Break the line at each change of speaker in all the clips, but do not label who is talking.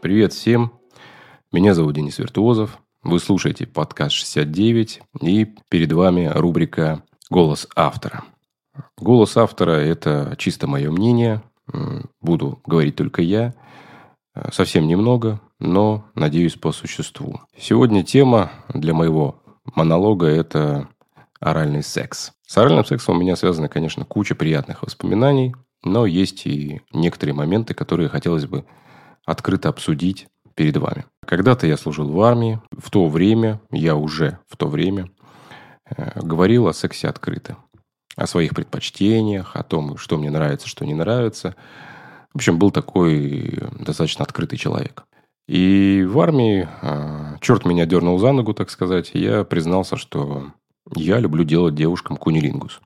Привет всем. Меня зовут Денис Виртуозов. Вы слушаете подкаст 69. И перед вами рубрика «Голос автора». Голос автора – это чисто мое мнение. Буду говорить только я. Совсем немного, но, надеюсь, по существу. Сегодня тема для моего монолога – это оральный секс. С оральным сексом у меня связана, конечно, куча приятных воспоминаний, но есть и некоторые моменты, которые хотелось бы открыто обсудить перед вами. Когда-то я служил в армии. В то время, я уже в то время, э, говорил о сексе открыто. О своих предпочтениях, о том, что мне нравится, что не нравится. В общем, был такой достаточно открытый человек. И в армии э, черт меня дернул за ногу, так сказать. Я признался, что я люблю делать девушкам кунилингус.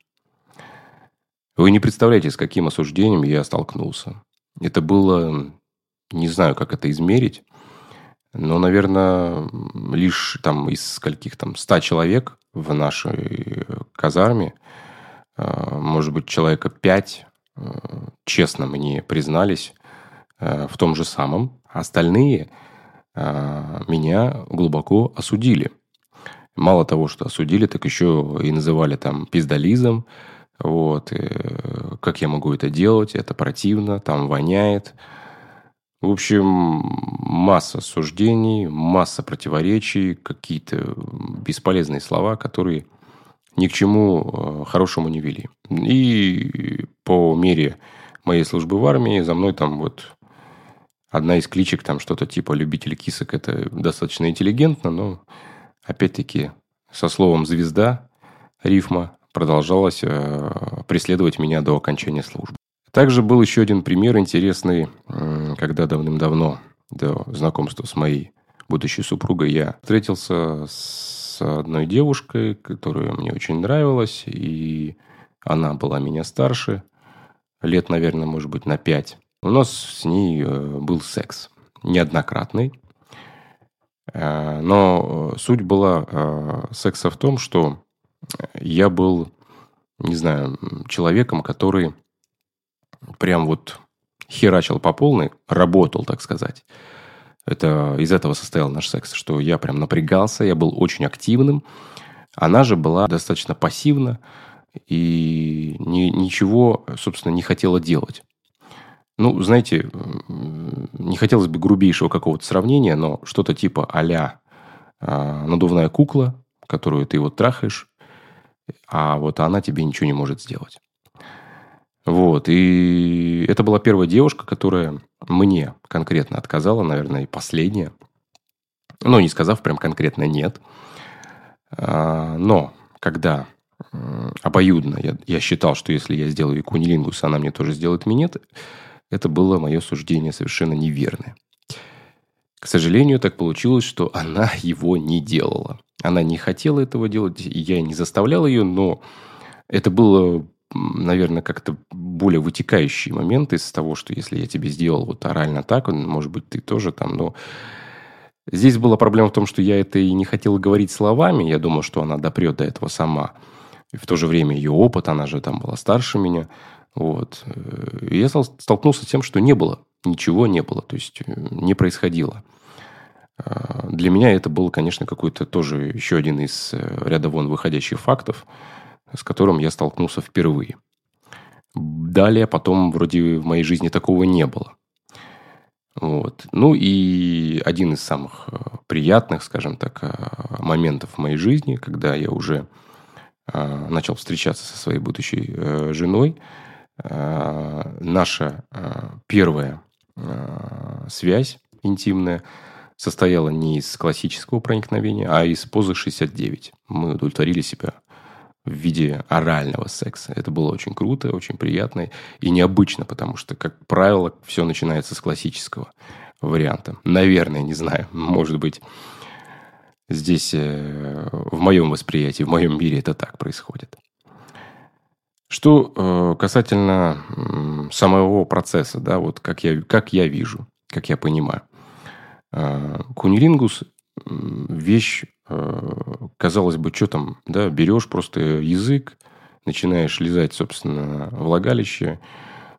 Вы не представляете, с каким осуждением я столкнулся. Это было не знаю, как это измерить. Но, наверное, лишь там из скольких там ста человек в нашей казарме, а, может быть, человека пять а, честно мне признались а, в том же самом. Остальные меня глубоко осудили. Мало того, что осудили, так еще и называли там пиздализом. Вот. Э, как я могу это делать? Это противно, там воняет. В общем, масса суждений, масса противоречий, какие-то бесполезные слова, которые ни к чему э, хорошему не вели. И по мере моей службы в армии за мной там вот одна из кличек, там что-то типа любитель кисок, это достаточно интеллигентно, но опять-таки со словом «звезда» рифма продолжалась э, преследовать меня до окончания службы. Также был еще один пример интересный, когда давным-давно, до знакомства с моей будущей супругой, я встретился с одной девушкой, которая мне очень нравилась, и она была меня старше, лет, наверное, может быть, на пять. У нас с ней э, был секс, неоднократный. Э, но суть была э, секса в том, что я был, не знаю, человеком, который прям вот херачил по полной, работал, так сказать. Это из этого состоял наш секс, что я прям напрягался, я был очень активным. Она же была достаточно пассивна и ни, ничего, собственно, не хотела делать. Ну, знаете, не хотелось бы грубейшего какого-то сравнения, но что-то типа а-ля э, надувная кукла, которую ты вот трахаешь, а вот она тебе ничего не может сделать. Вот. И это была первая девушка, которая мне конкретно отказала, наверное, и последняя. Ну, не сказав прям конкретно «нет». А, но когда обоюдно я, я считал, что если я сделаю кунилингус, она мне тоже сделает минет, это было мое суждение совершенно неверное. К сожалению, так получилось, что она его не делала. Она не хотела этого делать, и я не заставлял ее, но это было наверное, как-то более вытекающий момент из того, что если я тебе сделал вот орально так, может быть, ты тоже там, но... Здесь была проблема в том, что я это и не хотел говорить словами. Я думал, что она допрет до этого сама. И в то же время ее опыт, она же там была старше меня. Вот. И я столкнулся с тем, что не было. Ничего не было. То есть, э, не происходило. А, для меня это был, конечно, какой-то тоже еще один из э, ряда вон выходящих фактов – с которым я столкнулся впервые. Далее, потом, вроде в моей жизни такого не было. Вот. Ну и один из самых э, приятных, скажем так, э, моментов в моей жизни, когда я уже э, начал встречаться со своей будущей женой, наша первая связь интимная состояла не из классического проникновения, а из позы 69. Мы удовлетворили себя в виде орального секса. Это было очень круто, очень приятно и необычно, потому что, как правило, все начинается с классического варианта. Наверное, не знаю, может быть, здесь э, в моем восприятии, в моем мире это так происходит. Что э, касательно самого процесса, да, вот как я, как я вижу, как я понимаю. Э, кунилингус – вещь Э, казалось бы, что там, да, берешь просто язык, начинаешь лизать, собственно, влагалище,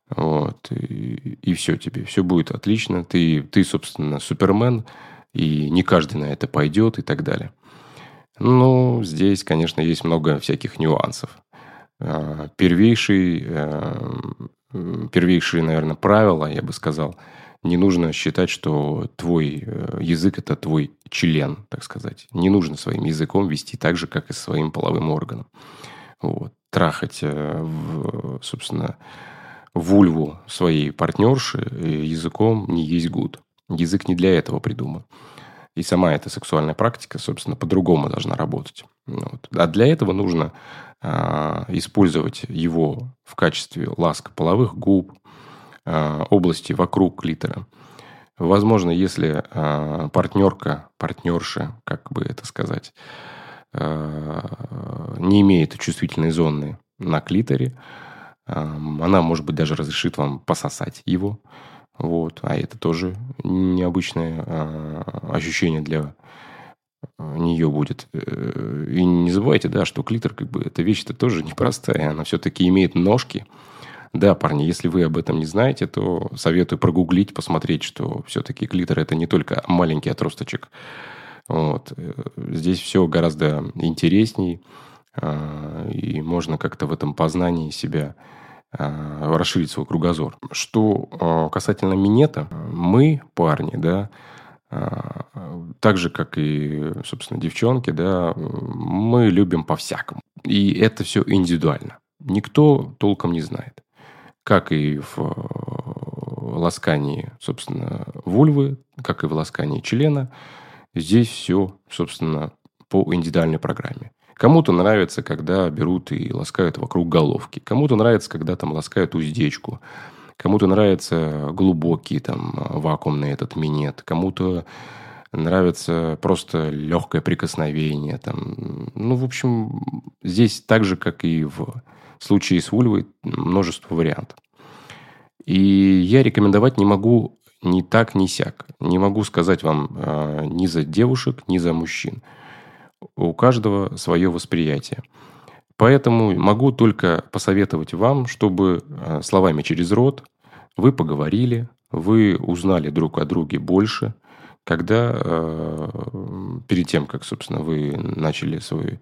Вот. И, и все тебе. Все будет отлично. Ты, ты, собственно, супермен, и не каждый на это пойдет и так далее. Ну, здесь, конечно, есть много всяких нюансов. А, первейший, э, первейшие, наверное, правила, я бы сказал, не нужно считать, что твой э, язык – это твой член, так сказать. Не нужно своим языком вести так же, как и своим половым органом. Вот. Трахать, э, собственно, вульву своей партнерши языком не есть гуд. Язык не для этого придуман. И сама эта сексуальная практика, собственно, по-другому должна работать. Вот. А для этого нужно э, использовать его в качестве ласка половых губ, э, области вокруг клитора. Возможно, если э, партнерка, партнерша, как бы это сказать, э, не имеет чувствительной зоны на клиторе, она, может быть, даже разрешит вам пососать его. Вот. А это тоже необычное а, ощущение для нее будет. Э, и не забывайте, да, что клитор, как бы, эта вещь-то тоже непростая. Она все-таки имеет ножки. Да, парни, если вы об этом не знаете, то советую прогуглить, посмотреть, что все-таки клитор это не только маленький отросточек. Вот. Здесь все гораздо интересней. А, и можно как-то в этом познании себя а, расширить свой кругозор. Что а, касательно минета, мы, парни, да, так же, как и, собственно, девчонки, да, мы любим по-всякому. И это все индивидуально. Никто толком не знает. Как и в ласкании, собственно, вульвы, как и в ласкании члена, здесь все, собственно, по индивидуальной программе. Кому-то нравится, когда берут и ласкают вокруг головки. Кому-то нравится, когда там ласкают уздечку. Кому-то нравится глубокий там вакуумный этот минет. Кому-то нравится просто легкое прикосновение. Там. Ну, в общем, здесь так же, как и в случае с вульвой, множество вариантов. И я рекомендовать не могу ни так, ни сяк. Не могу сказать вам э, ни за девушек, ни за мужчин у каждого свое восприятие. Поэтому могу только посоветовать вам, чтобы э, словами через рот вы поговорили, вы узнали друг о друге больше, когда э, перед тем, как, собственно, вы начали свою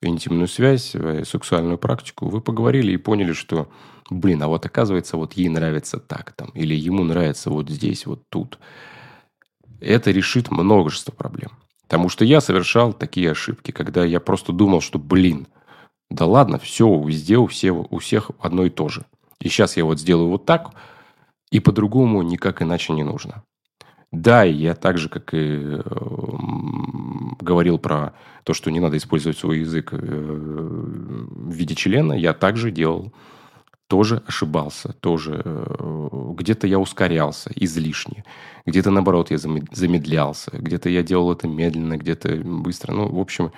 интимную связь, свою сексуальную практику, вы поговорили и поняли, что, блин, а вот оказывается, вот ей нравится так там, или ему нравится вот здесь, вот тут. Это решит множество проблем. Потому что я совершал такие ошибки, когда я просто думал, что, блин, да ладно, все, везде у всех, у всех одно и то же. И сейчас я вот сделаю вот так, и по-другому никак иначе не нужно. Да, я так же, как и э, говорил про то, что не надо использовать свой язык э, в виде члена, я также делал тоже ошибался, тоже э, где-то я ускорялся излишне, где-то наоборот я замедлялся, где-то я делал это медленно, где-то быстро. Ну, в общем,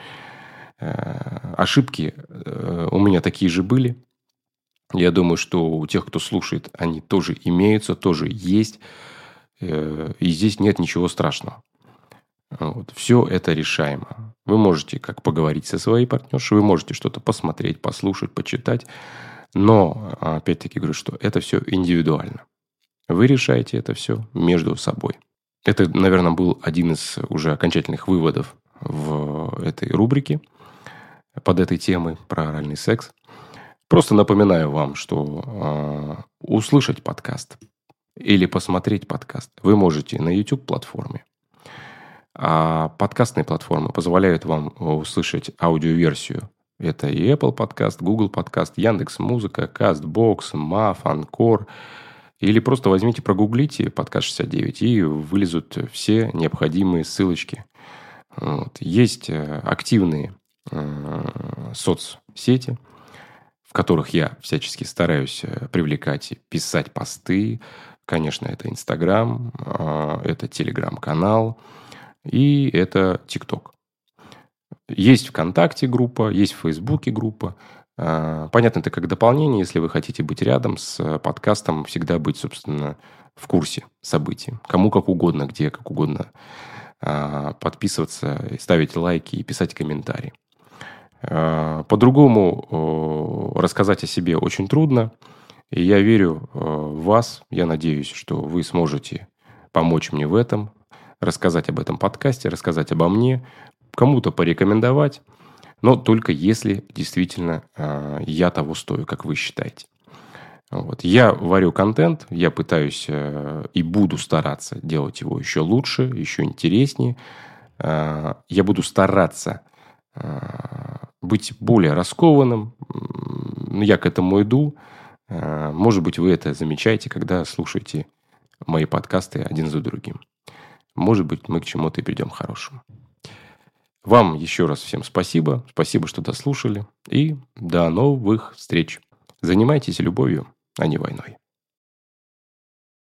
ошибки у меня такие же были. Я думаю, что у тех, кто слушает, они тоже имеются, тоже есть. И здесь нет ничего страшного. Вот. Все это решаемо. Вы можете как поговорить со своей партнершей, вы можете что-то посмотреть, послушать, почитать. Но, опять-таки говорю, что это все индивидуально. Вы решаете это все между собой. Это, наверное, был один из уже окончательных выводов в этой рубрике под этой темой про оральный секс. Просто напоминаю вам, что э, услышать подкаст или посмотреть подкаст вы можете на YouTube-платформе. А подкастные платформы позволяют вам услышать аудиоверсию это и Apple подкаст, Google подкаст, Яндекс Музыка, CastBox, MAF, Анкор. Или просто возьмите, прогуглите подкаст 69 и вылезут все необходимые ссылочки. Вот. Есть э, активные э, соцсети, в которых я всячески стараюсь э, привлекать и писать посты. Конечно, это Инстаграм, э, это Телеграм-канал и это ТикТок. Есть ВКонтакте группа, есть в Фейсбуке группа. А, понятно, это как дополнение, если вы хотите быть рядом с подкастом, всегда быть, собственно, в курсе событий. Кому как угодно, где как угодно а, подписываться, ставить лайки и писать комментарии. А, по-другому рассказать о себе очень трудно. И я верю вас. Я надеюсь, что вы сможете помочь мне в этом, рассказать об этом подкасте, рассказать обо мне, кому-то порекомендовать, но только если действительно э, я того стою, как вы считаете. Вот. Я варю контент, я пытаюсь э, и буду стараться делать его еще лучше, еще интереснее. Э, я буду стараться э, быть более раскованным. Я к этому иду. Э, может быть, вы это замечаете, когда слушаете мои подкасты один за другим. Может быть, мы к чему-то и придем хорошему. Вам еще раз всем спасибо. Спасибо, что дослушали. И до новых встреч. Занимайтесь любовью, а не войной.